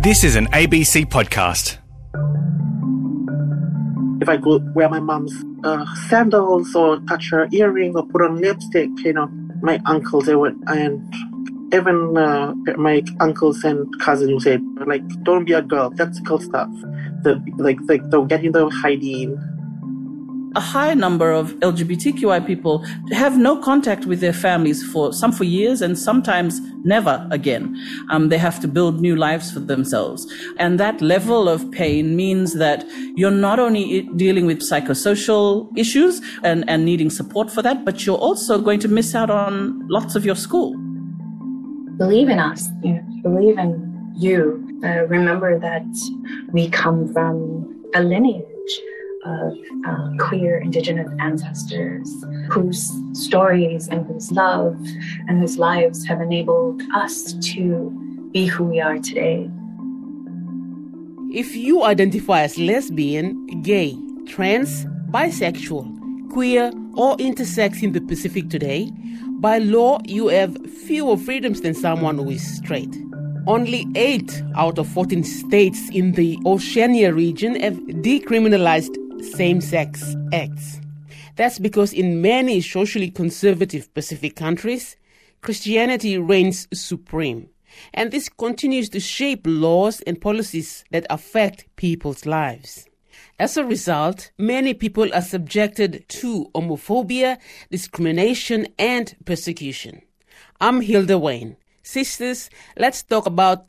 This is an ABC podcast. If I go wear my mom's uh, sandals or touch her earring or put on lipstick, you know, my uncles they would and even uh, my uncles and cousins would say like, "Don't be a girl. That's girl stuff." The like like the getting the hygiene a high number of LGBTQI people have no contact with their families for some for years and sometimes never again. Um, they have to build new lives for themselves. And that level of pain means that you're not only dealing with psychosocial issues and, and needing support for that, but you're also going to miss out on lots of your school. Believe in us, you know, believe in you. Uh, remember that we come from a lineage of um, queer indigenous ancestors whose stories and whose love and whose lives have enabled us to be who we are today. If you identify as lesbian, gay, trans, bisexual, queer, or intersex in the Pacific today, by law you have fewer freedoms than someone who is straight. Only 8 out of 14 states in the Oceania region have decriminalized same sex acts. That's because in many socially conservative Pacific countries, Christianity reigns supreme. And this continues to shape laws and policies that affect people's lives. As a result, many people are subjected to homophobia, discrimination, and persecution. I'm Hilda Wayne. Sistas, let's talk about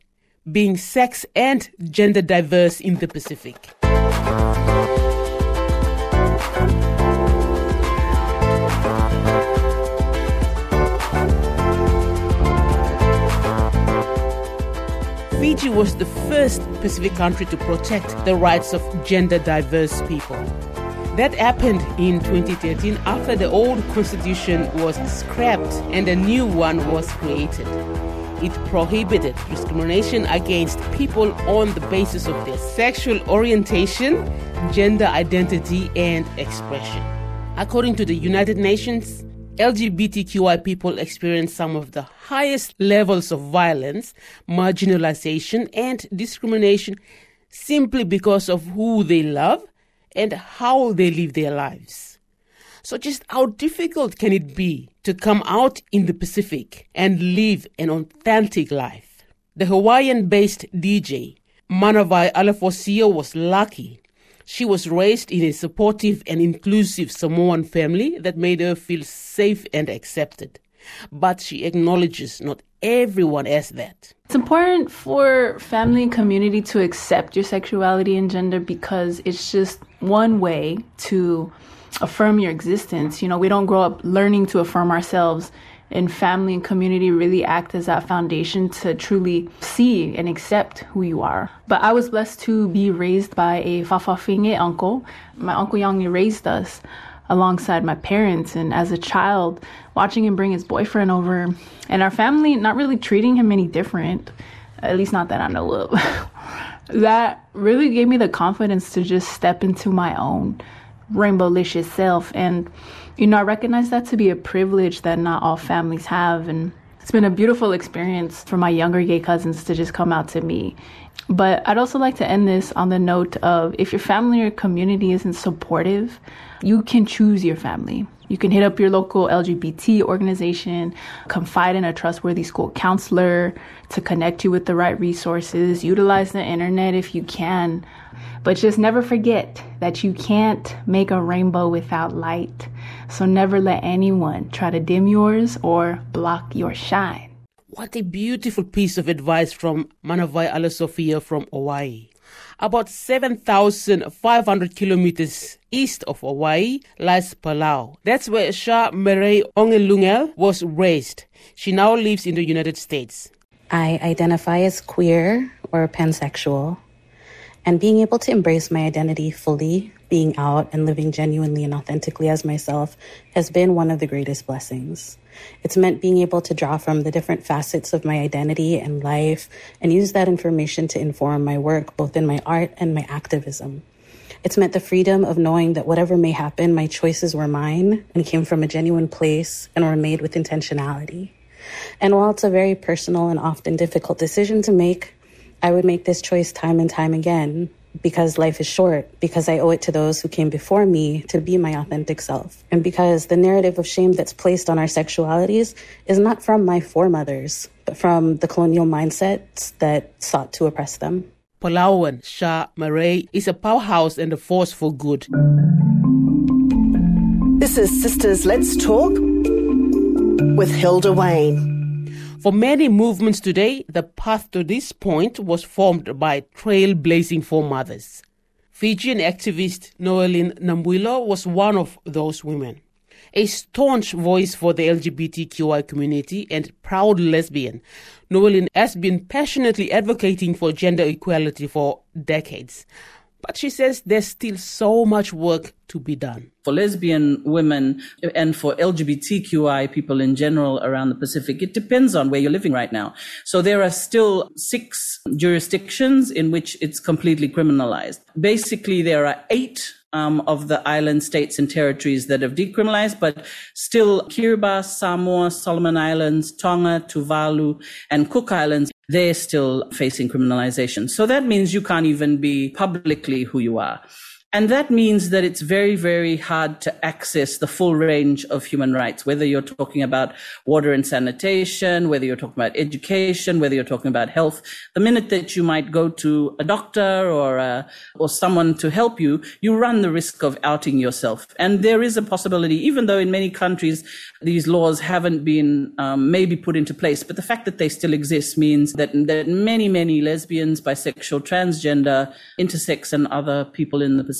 being sex and gender diverse in the Pacific. Fiji was the first Pacific country to protect the rights of gender diverse people. That happened in 2013 after the old constitution was scrapped and a new one was created. It prohibited discrimination against people on the basis of their sexual orientation, gender identity, and expression. According to the United Nations, LGBTQI people experience some of the highest levels of violence, marginalization, and discrimination simply because of who they love and how they live their lives. So, just how difficult can it be to come out in the Pacific and live an authentic life? The Hawaiian based DJ, Manavai Alefosio, was lucky she was raised in a supportive and inclusive Samoan family that made her feel safe and accepted. But she acknowledges not everyone has that. It's important for family and community to accept your sexuality and gender because it's just one way to affirm your existence. You know, we don't grow up learning to affirm ourselves and family and community really act as that foundation to truly see and accept who you are. But I was blessed to be raised by a Fa'afafine uncle. My uncle Yangi raised us alongside my parents and as a child watching him bring his boyfriend over and our family not really treating him any different at least not that I know of that really gave me the confidence to just step into my own rainbow-licious self and you know, I recognize that to be a privilege that not all families have. And it's been a beautiful experience for my younger gay cousins to just come out to me. But I'd also like to end this on the note of if your family or community isn't supportive, you can choose your family. You can hit up your local LGBT organization, confide in a trustworthy school counselor to connect you with the right resources, utilize the internet if you can. But just never forget that you can't make a rainbow without light. So never let anyone try to dim yours or block your shine. What a beautiful piece of advice from Manavai Alesofia from Hawaii. About 7,500 kilometers east of Hawaii lies Palau. That's where Sha Merei Ongelungel was raised. She now lives in the United States. I identify as queer or pansexual. And being able to embrace my identity fully, being out and living genuinely and authentically as myself has been one of the greatest blessings. It's meant being able to draw from the different facets of my identity and life and use that information to inform my work, both in my art and my activism. It's meant the freedom of knowing that whatever may happen, my choices were mine and came from a genuine place and were made with intentionality. And while it's a very personal and often difficult decision to make, I would make this choice time and time again because life is short, because I owe it to those who came before me to be my authentic self, and because the narrative of shame that's placed on our sexualities is not from my foremothers, but from the colonial mindsets that sought to oppress them. Palauan Shah Marais is a powerhouse and a force for good. This is Sistas Let's Talk with Hilda Wayne. For many movements today, the path to this point was formed by trailblazing foremothers. Fijian activist Noelene Nabulivou was one of those women. A staunch voice for the LGBTQI community and proud lesbian, Noeline has been passionately advocating for gender equality for decades. But she says there's still so much work to be done. For lesbian women and for LGBTQI people in general around the Pacific, it depends on where you're living right now. So there are still six jurisdictions in which it's completely criminalized. Basically, there are eight um, of the island states and territories that have decriminalized, but still Kiribati, Samoa, Solomon Islands, Tonga, Tuvalu, and Cook Islands, they're still facing criminalization. So that means you can't even be publicly who you are. And that means that it's very, very hard to access the full range of human rights, whether you're talking about water and sanitation, whether you're talking about education, whether you're talking about health. The minute that you might go to a doctor or, a, or someone to help you, you run the risk of outing yourself. And there is a possibility, even though in many countries these laws haven't been um, maybe put into place, but the fact that they still exist means that, that many, many lesbians, bisexual, transgender, intersex, and other people in the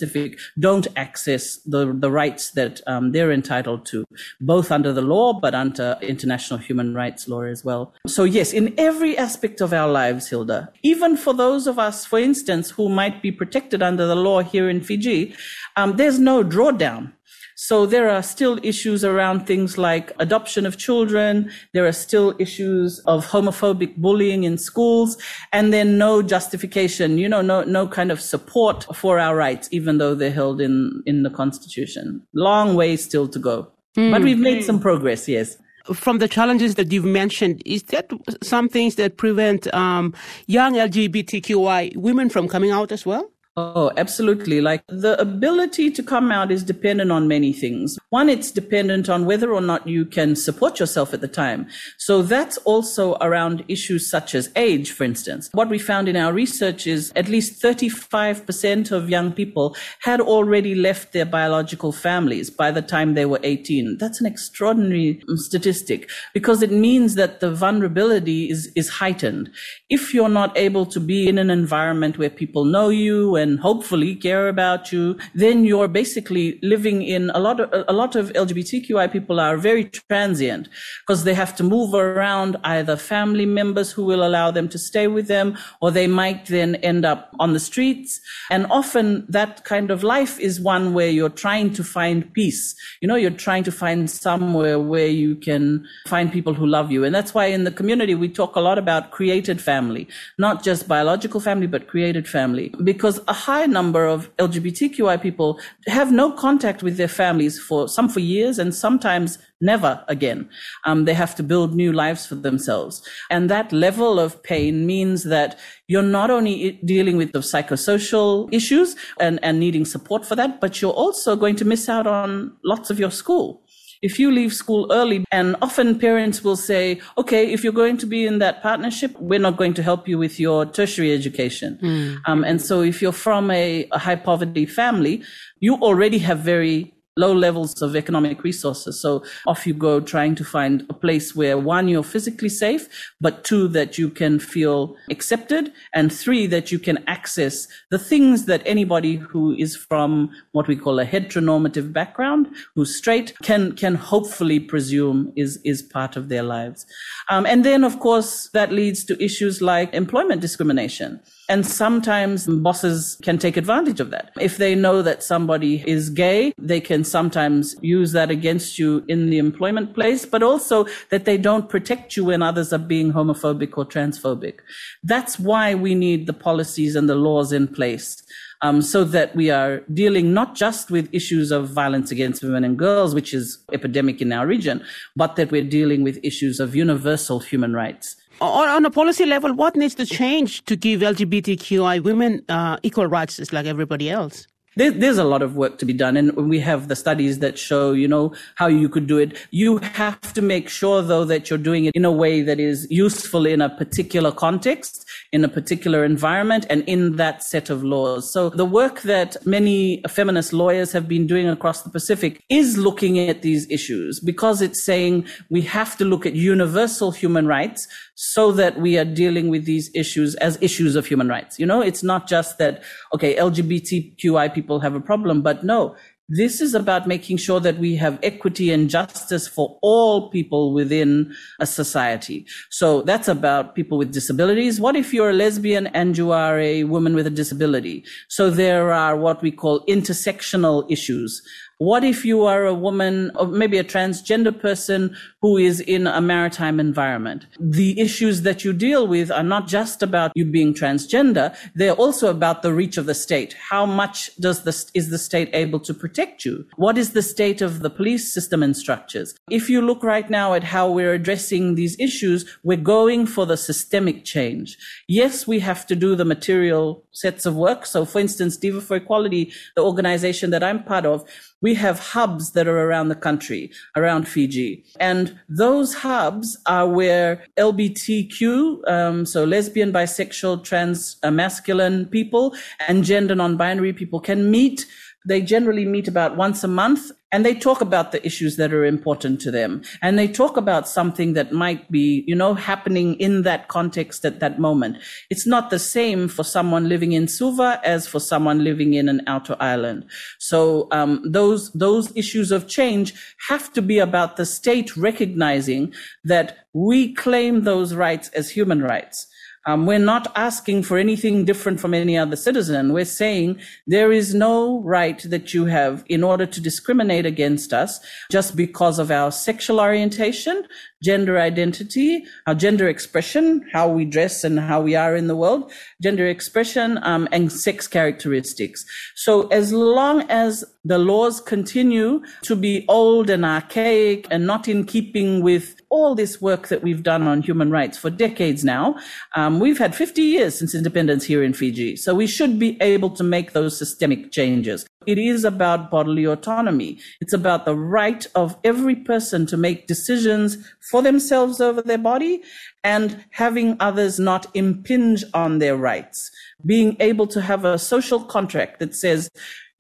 Don't access the, the rights that um, they're entitled to, both under the law, but under international human rights law as well. So, yes, in every aspect of our lives, Hilda, even for those of us, for instance, who might be protected under the law here in Fiji, um, there's no drawdown so there are still issues around things like adoption of children. There are still issues of homophobic bullying in schools and then no justification, you know, no, no kind of support for our rights, even though they're held in, in the constitution. Long way still to go. Mm. But we've made some progress, yes from the challenges that you've mentioned, is that some things that prevent um, young LGBTQI women from coming out as well? Oh, absolutely. Like the ability to come out is dependent on many things. One, it's dependent on whether or not you can support yourself at the time. So that's also around issues such as age, for instance. What we found in our research is at least 35% of young people had already left their biological families by the time they were 18. That's an extraordinary um, statistic because it means that the vulnerability is, is heightened. If you're not able to be in an environment where people know you and and hopefully care about you, then you're basically living in a lot of, a lot of LGBTQI people are very transient because they have to move around either family members who will allow them to stay with them, or they might then end up on the streets. And often that kind of life is one where you're trying to find peace. You know, you're trying to find somewhere where you can find people who love you. And that's why in the community, we talk a lot about created family, not just biological family, but created family, because a high number of LGBTQI people have no contact with their families for some for years and sometimes never again. Um, they have to build new lives for themselves. And that level of pain means that you're not only dealing with the psychosocial issues and, and needing support for that, but you're also going to miss out on lots of your school if you leave school early, and often parents will say, okay, if you're going to be in that partnership, we're not going to help you with your tertiary education. Mm. Um, and so if you're from a, a high poverty family, you already have very low levels of economic resources. So off you go trying to find a place where one, you're physically safe, but two, that you can feel accepted, and three, that you can access the things that anybody who is from what we call a heteronormative background, who's straight, can, can hopefully presume is, is part of their lives. Um, and then, of course, that leads to issues like employment discrimination. And sometimes bosses can take advantage of that. If they know that somebody is gay, they can sometimes use that against you in the employment place, but also that they don't protect you when others are being homophobic or transphobic. That's why we need the policies and the laws in place. Um, so that we are dealing not just with issues of violence against women and girls, which is epidemic in our region, but that we're dealing with issues of universal human rights. on, a policy level, what needs to change to give LGBTQI women uh, equal rights just like everybody else? There's a lot of work to be done. And we have the studies that show, you know, how you could do it. You have to make sure, though, that you're doing it in a way that is useful in a particular context, in a particular environment, and in that set of laws. So the work that many feminist lawyers have been doing across the Pacific is looking at these issues because it's saying we have to look at universal human rights so that we are dealing with these issues as issues of human rights. You know, it's not just that, okay, LGBTQI people have a problem, but no, this is about making sure that we have equity and justice for all people within a society. So that's about people with disabilities. What if you're a lesbian and you are a woman with a disability? So there are what we call intersectional issues what if you are a woman or maybe a transgender person who is in a maritime environment? The issues that you deal with are not just about you being transgender. They're also about the reach of the state. How much does the, is the state able to protect you? What is the state of the police system and structures? If you look right now at how we're addressing these issues, we're going for the systemic change. Yes, we have to do the material sets of work. So for instance, Diva for Equality, the organization that I'm part of, we have hubs that are around the country, around Fiji. And those hubs are where LBTQ, um, so lesbian, bisexual, trans, uh, masculine people and gender non-binary people can meet they generally meet about once a month and they talk about the issues that are important to them. And they talk about something that might be, you know, happening in that context at that moment. It's not the same for someone living in Suva as for someone living in an outer island. So, um, those, those issues of change have to be about the state recognizing that we claim those rights as human rights. Um, we're not asking for anything different from any other citizen. We're saying there is no right that you have in order to discriminate against us just because of our sexual orientation, gender identity, our gender expression, how we dress and how we are in the world, gender expression, um, and sex characteristics. So as long as the laws continue to be old and archaic and not in keeping with all this work that we've done on human rights for decades now. Um, we've had 50 years since independence here in Fiji. So we should be able to make those systemic changes. It is about bodily autonomy. It's about the right of every person to make decisions for themselves over their body and having others not impinge on their rights. Being able to have a social contract that says,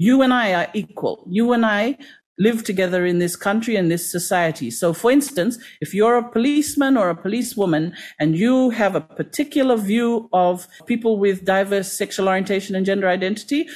you and I are equal. You and I live together in this country and this society. So, for instance, if you're a policeman or a policewoman and you have a particular view of people with diverse sexual orientation and gender identity,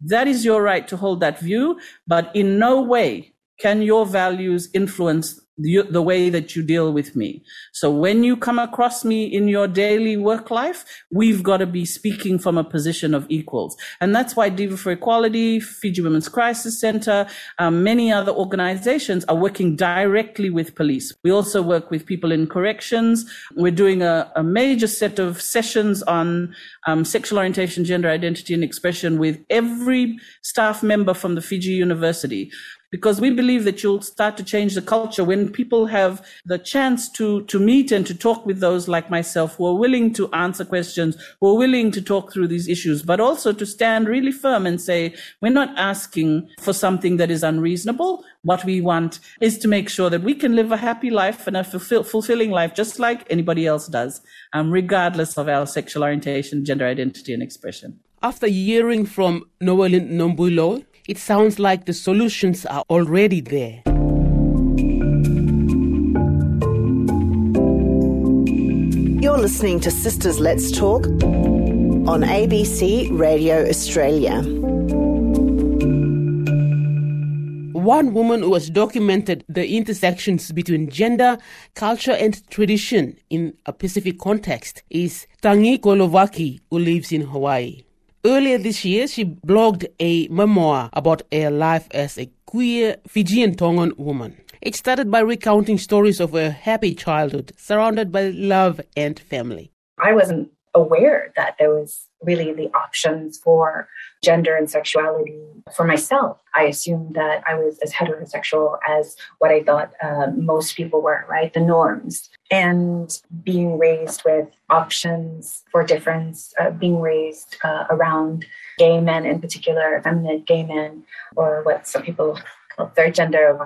that is your right to hold that view, but in no way can your values influence the, way that you deal with me. So when you come across me in your daily work life, we've got to be speaking from a position of equals. And that's why Diva for Equality, Fiji Women's Crisis Center, um, many other organizations are working directly with police. We also work with people in corrections. We're doing a, a major set of sessions on um, sexual orientation, gender identity and expression with every staff member from the Fiji University because we believe that you'll start to change the culture when people have the chance to, to meet and to talk with those like myself who are willing to answer questions, who are willing to talk through these issues, but also to stand really firm and say, we're not asking for something that is unreasonable. What we want is to make sure that we can live a happy life and a fulfill, fulfilling life just like anybody else does, um, regardless of our sexual orientation, gender identity, and expression. After hearing from Noelene Nabulivou, it sounds like the solutions are already there. You're listening to Sistas Let's Talk on ABC Radio Australia. One woman who has documented the intersections between gender, culture, and tradition in a Pacific context is Tangi Qolouvaki, who lives in Hawaii. Earlier this year, she blogged a memoir about her life as a queer Fijian Tongan woman. It started by recounting stories of her happy childhood, surrounded by love and family. I wasn't aware that there was really the options for gender and sexuality for myself. I assumed that I was as heterosexual as what I thought uh, most people were, right? The norms. And being raised with options for difference, uh, being raised uh, around gay men in particular, feminine gay men, or what some people call third gender,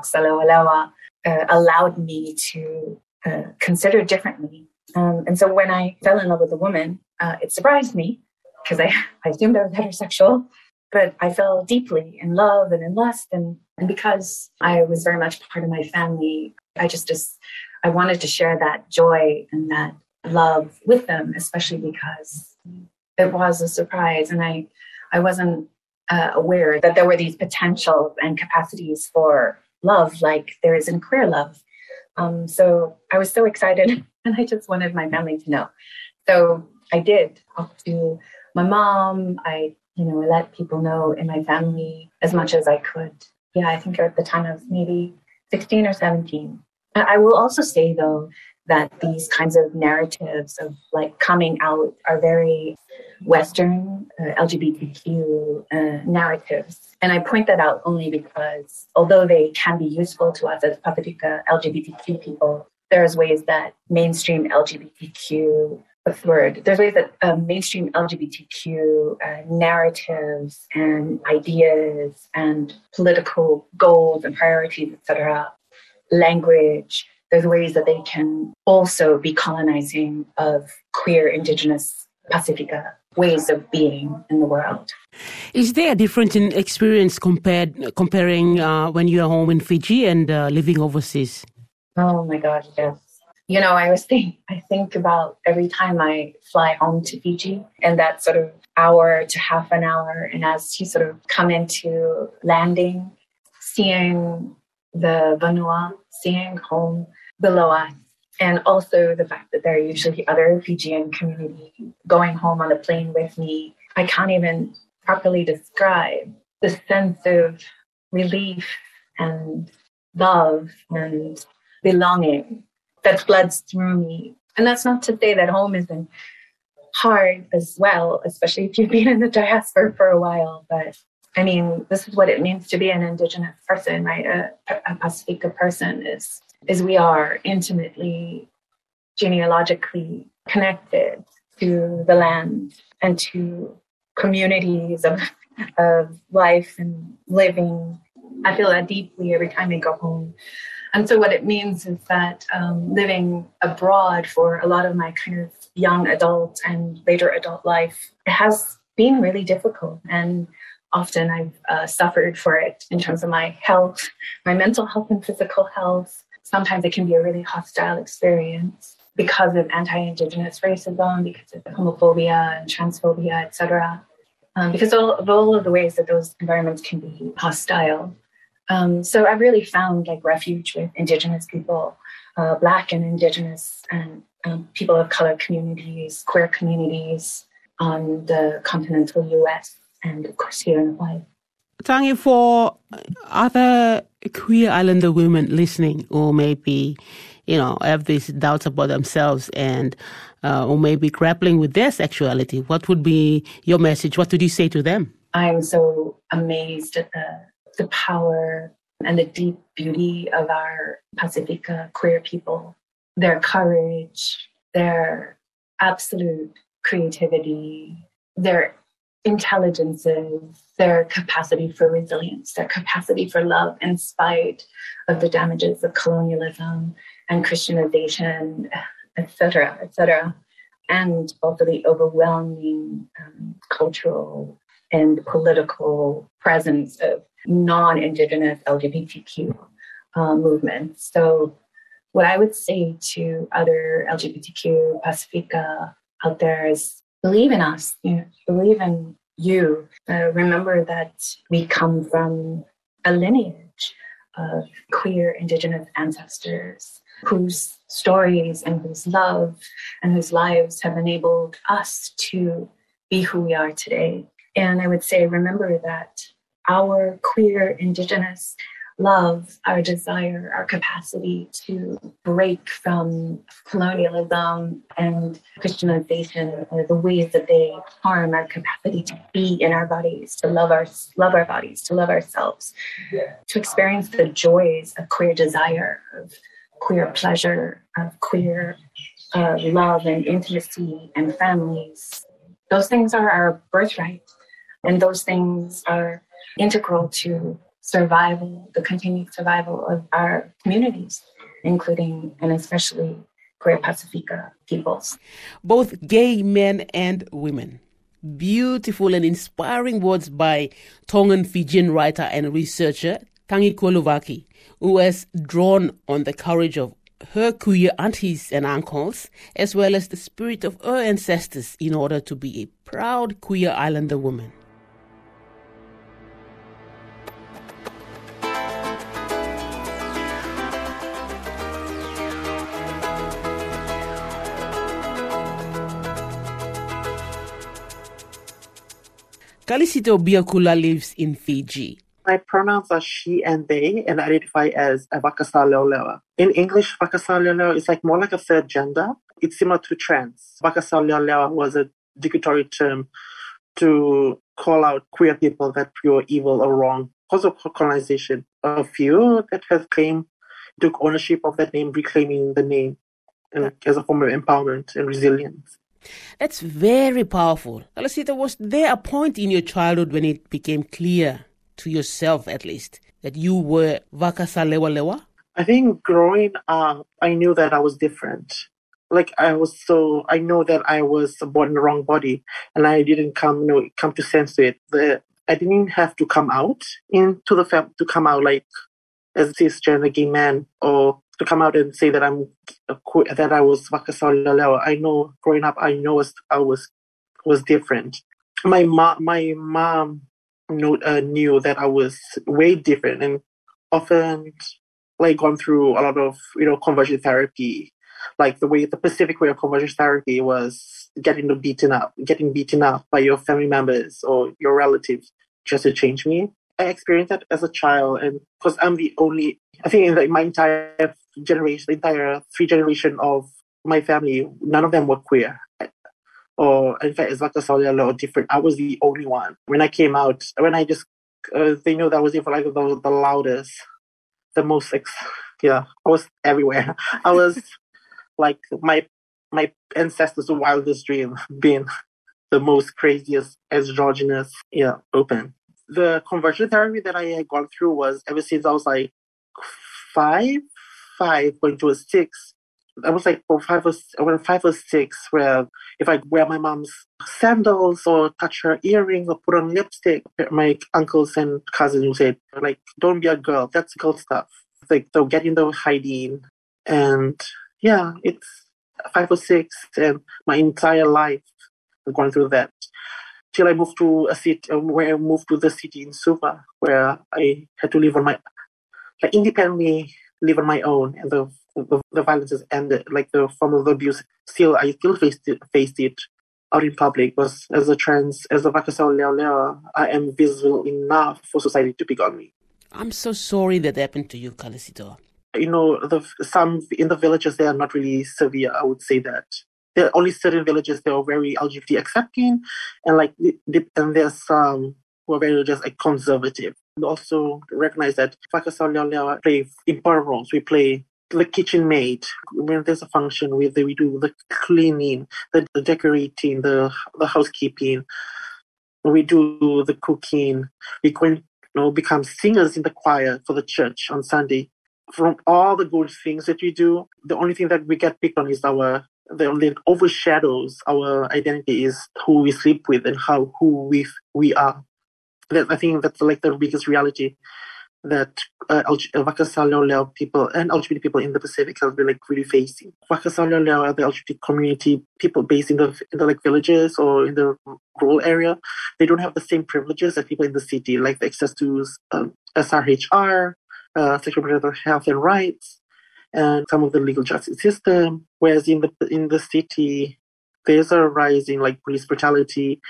uh, allowed me to uh, consider differently um, and so when I fell in love with a woman, uh, it surprised me because I, I assumed I was heterosexual, but I fell deeply in love and in lust. And, and because I was very much part of my family, I just, just I wanted to share that joy and that love with them, especially because it was a surprise. And I, I wasn't uh, aware that there were these potentials and capacities for love like there is in queer love. Um, so I was so excited and I just wanted my family to know. So I did talk to my mom. I, you know, let people know in my family as much as I could. Yeah, I think at the time I was maybe 16 or 17. I will also say though that these kinds of narratives of like coming out are very Western uh, LGBTQ uh, narratives. And I point that out only because although they can be useful to us as Pacifica LGBTQ people, there's ways that mainstream LGBTQ what's the word? There's ways that um, mainstream LGBTQ uh, narratives and ideas and political goals and priorities, etc., language. There's ways that they can also be colonizing of queer, indigenous, Pacifica ways of being in the world. Is there a difference in experience compared comparing uh, when you are home in Fiji and uh, living overseas? Oh my God, yes. You know, I always think I think about every time I fly home to Fiji and that sort of hour to half an hour, and as you sort of come into landing, seeing the Vanua, seeing home below us, and also the fact that there are usually other Fijian community going home on a plane with me. I can't even properly describe the sense of relief and love and belonging that floods through me. And that's not to say that home isn't hard as well, especially if you've been in the diaspora for a while. But I mean, this is what it means to be an Indigenous person, right? A, a Pacifica person is is we are intimately, genealogically connected to the land and to communities of of life and living. I feel that deeply every time I go home. And so, what it means is that um, living abroad for a lot of my kind of young adult and later adult life has been really difficult. And often I've uh, suffered for it in terms of my health, my mental health, and physical health. Sometimes it can be a really hostile experience because of anti-indigenous racism, because of homophobia and transphobia, etc. Um, because of all of the ways that those environments can be hostile. Um, so I've really found like refuge with Indigenous people, uh, Black and Indigenous and um, people of color communities, queer communities on the continental US and of course here in Hawaii. Tangi, for other queer islander women listening or maybe, you know, have these doubts about themselves and uh, or maybe grappling with their sexuality, what would be your message? What would you say to them? I'm so amazed at the the power and the deep beauty of our Pacifica queer people, their courage, their absolute creativity, their intelligences, their capacity for resilience, their capacity for love in spite of the damages of colonialism and Christianization, etc., etc., and also the overwhelming um, cultural and political presence of non-Indigenous LGBTQ uh, movements. So what I would say to other LGBTQ Pacifica out there is believe in us, you know, believe in you. Uh, remember that we come from a lineage of queer Indigenous ancestors whose stories and whose love and whose lives have enabled us to be who we are today. And I would say, remember that our queer, indigenous love, our desire, our capacity to break from colonialism and Christianization, or the ways that they harm our capacity to be in our bodies, to love our love our bodies, to love ourselves, to experience the joys of queer desire, of queer pleasure, of queer uh, love and intimacy and families. Those things are our birthright, and those things are integral to survival, the continued survival of our communities, including and especially queer Pacifica peoples. Both gay men and women. Beautiful and inspiring words by Tongan Fijian writer and researcher Tangi Qolouvaki, who has drawn on the courage of her queer aunties and uncles, as well as the spirit of her ancestors, in order to be a proud queer islander woman. Kalisito Biaukula lives in Fiji. My pronouns are she and they, and I identify as a Vakasalewalewa. In English, Vakasalewalewa is like more like a third gender. It's similar to trans. Vakasalewalewa was a derogatory term to call out queer people that were evil or wrong because of colonization. A few that have claimed took ownership of that name, reclaiming the name and as a form of empowerment and resilience. That's very powerful. Alasita, was there a point in your childhood when it became clear to yourself, at least, that you were Vakasalewa I think growing up, I knew that I was different. Like I was so, I know that I was born in the wrong body, and I didn't come, you know, come to sense it. The, I didn't have to come out into the family to come out like as a cisgender gay man or to come out and say that I'm that I was Vakasalewa. I know growing up, I know I was was different. My mom, my mom knew, uh, knew that I was way different, and often like gone through a lot of you know conversion therapy. Like the way the Pacific way of conversion therapy was getting beaten up, getting beaten up by your family members or your relatives just to change me. I experienced that as a child, and because I'm the only, I think in like my entire generation, the entire three generation of my family, none of them were queer. Or in fact, it's like a or different. I was the only one. When I came out, when I just, uh, they knew that I was even like the, the loudest, the most, ex- yeah, I was everywhere. I was like my my ancestors' wildest dream, being the most craziest, androgynous, yeah, open. The conversion therapy that I had gone through was ever since I was like five, five going to a six. I was like oh, five or when five or six, where if I wear my mom's sandals or touch her earrings or put on lipstick, my uncles and cousins would say, like, don't be a girl, that's girl stuff. Like they'll get into hiding. And yeah, it's five or six and my entire life gone through that. Till I moved to a city uh, where I moved to the city in Suva, where I had to live on my like independently live on my own and the the, the violence has ended like the form of abuse still I still faced it faced it out in public because as a trans as a Vakasao Leo Leo I am visible enough for society to pick on me. I'm so sorry that happened to you, Kalisito. You know, the some in the villages they are not really severe, I would say that. There are only certain villages that are very LGBT accepting and like and there's some who are very just like conservative also recognize that Fakasal Liao play important roles. We play the kitchen maid when there's a function we we do the cleaning, the, the decorating, the the housekeeping. We do the cooking. We and, you know become singers in the choir for the church on Sunday. From all the good things that we do, the only thing that we get picked on is our the only overshadows our identity is who we sleep with and how who we we are. I think that's like the biggest reality that uh, Vakasalo people and LGBT people in the Pacific have been like really facing. Vakasalo are the LGBT community people based in the in the like villages or in the rural area. They don't have the same privileges as people in the city, like the access to um, SRHR, uh, sexual reproductive health and rights, and some of the legal justice system. Whereas in the in the city, there's a rising like police brutality,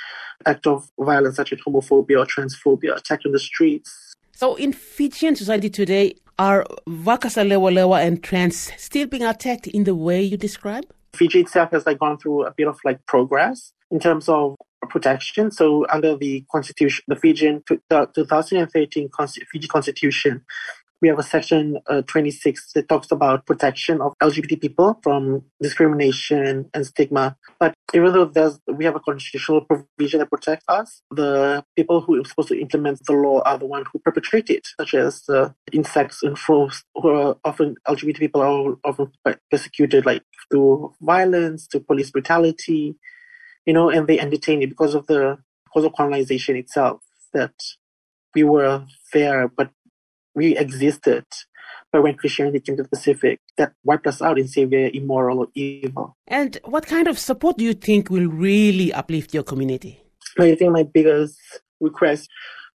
act of violence such as homophobia or transphobia, attack on the streets. So in Fijian society today, are Vakasalewalewa and trans still being attacked in the way you describe? Fiji itself has like gone through a bit of like progress in terms of protection. So under the constitution, the Fijian the 2013 Fiji constitution, we have a section uh, 26 that talks about protection of LGBT people from discrimination and stigma. But even though there's, we have a constitutional provision that protects us, the people who are supposed to implement the law are the ones who perpetrate it, such as uh, insects and frogs, who are often LGBT people are often persecuted, like through violence, to police brutality, you know, and they entertain it because of the because of colonization itself. That we were there, but we existed. But when Christianity came to the Pacific, that wiped us out and said we're immoral or evil. And what kind of support do you think will really uplift your community? I think my biggest request,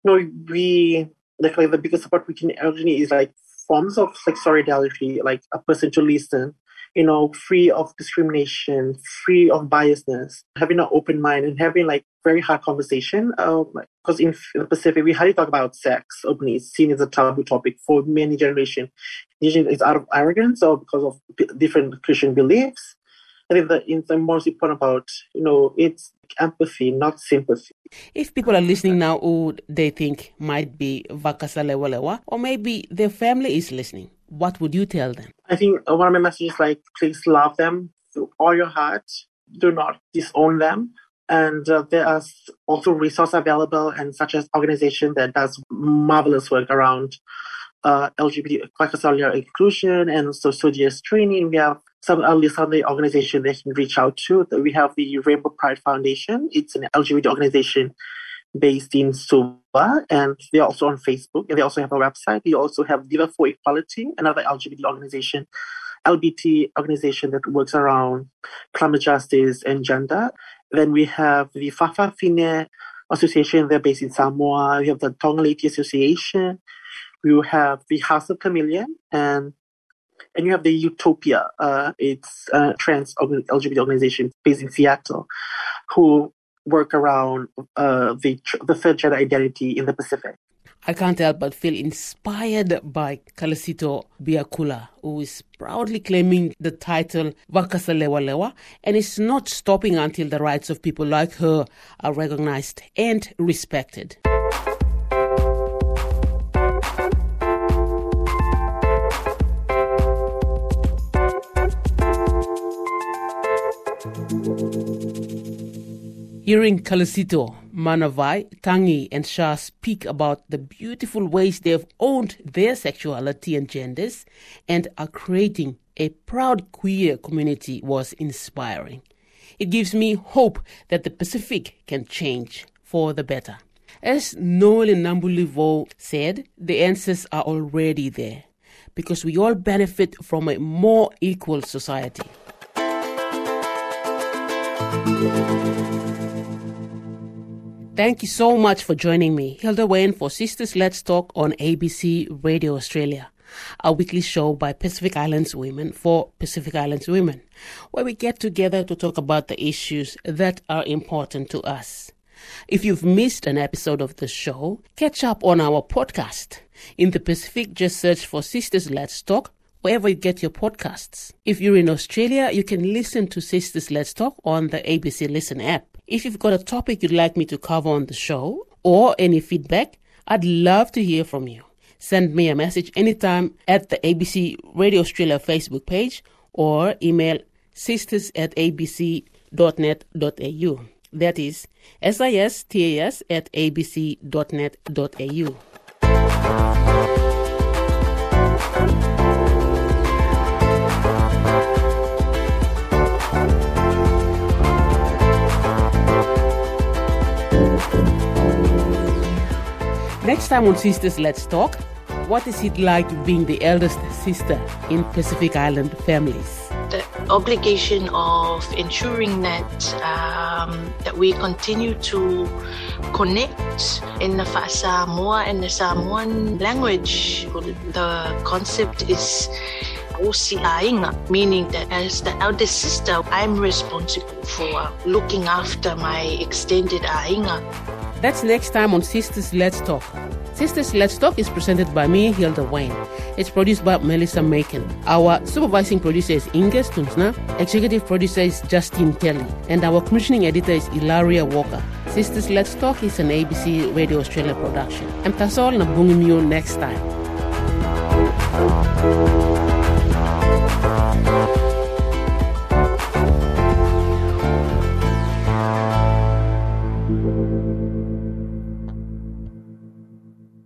you know, we like, like the biggest support we can urgently is like forms of like solidarity, like a person to listen, you know, free of discrimination, free of biasness, having an open mind and having like very hard conversation. Because um, in the Pacific, we hardly talk about sex openly. It's seen as a taboo topic for many generations. Usually it's out of arrogance or because of different Christian beliefs. I think that the most important about, you know, it's empathy, not sympathy. If people are listening now who they think might be Vakasalewa or maybe their family is listening, what would you tell them? I think one of my messages like, please love them with all your heart. Do not disown them. And uh, there are also resources available and such as organization that does marvelous work around uh, LGBT cellular inclusion and social training. We have some Sunday organization they can reach out to. We have the Rainbow Pride Foundation. It's an LGBT organization based in Suva, and they're also on Facebook, and they also have a website. We also have Diva for Equality, another LGBT organization, LGBT organization that works around climate justice and gender. Then we have the Fa'afafine Association, they're based in Samoa. We have the Tonga Lady Association. We have the House of Chameleon, and and you have the Utopia. Uh, it's a trans LGBT organization based in Seattle, who work around uh, the the third gender identity in the Pacific. I can't help but feel inspired by Kalisito Biaukula, who is proudly claiming the title Vakasalewa and is not stopping until the rights of people like her are recognized and respected. Hearing Kalisito, Manavai, Tangi, and Shah speak about the beautiful ways they have owned their sexuality and genders and are creating a proud queer community was inspiring. It gives me hope that the Pacific can change for the better. As Noel Nabulivou said, the answers are already there because we all benefit from a more equal society. Thank you so much for joining me, Hilda Wayne, for Sistas Let's Talk on ABC Radio Australia, a weekly show by Pacific Islands Women for Pacific Islands Women, where we get together to talk about the issues that are important to us. If you've missed an episode of the show, catch up on our podcast. In the Pacific, just search for Sistas Let's Talk wherever you get your podcasts. If you're in Australia, you can listen to Sistas Let's Talk on the ABC Listen app. If you've got a topic you'd like me to cover on the show or any feedback, I'd love to hear from you. Send me a message anytime at the ABC Radio Australia Facebook page or email sistas at abc.net.au. That is S-I-S-T-A-S at abc.net.au. Next time on Sistas Let's Talk, what is it like being the eldest sister in Pacific Island families? The obligation of ensuring that um, that we continue to connect in the Samoa and the Samoan language. The concept is Osi Ainga, meaning that as the eldest sister, I'm responsible for looking after my extended Ainga That's next time on Sistas Let's Talk. Sistas Let's Talk is presented by me, Hilda Wayne. It's produced by Melissa Macon. Our supervising producer is Inge Stumsna. Executive producer is Justin Kelly. And our commissioning editor is Ilaria Walker. Sistas Let's Talk is an ABC Radio Australia production. I'm Tasol Nabungimyo next time.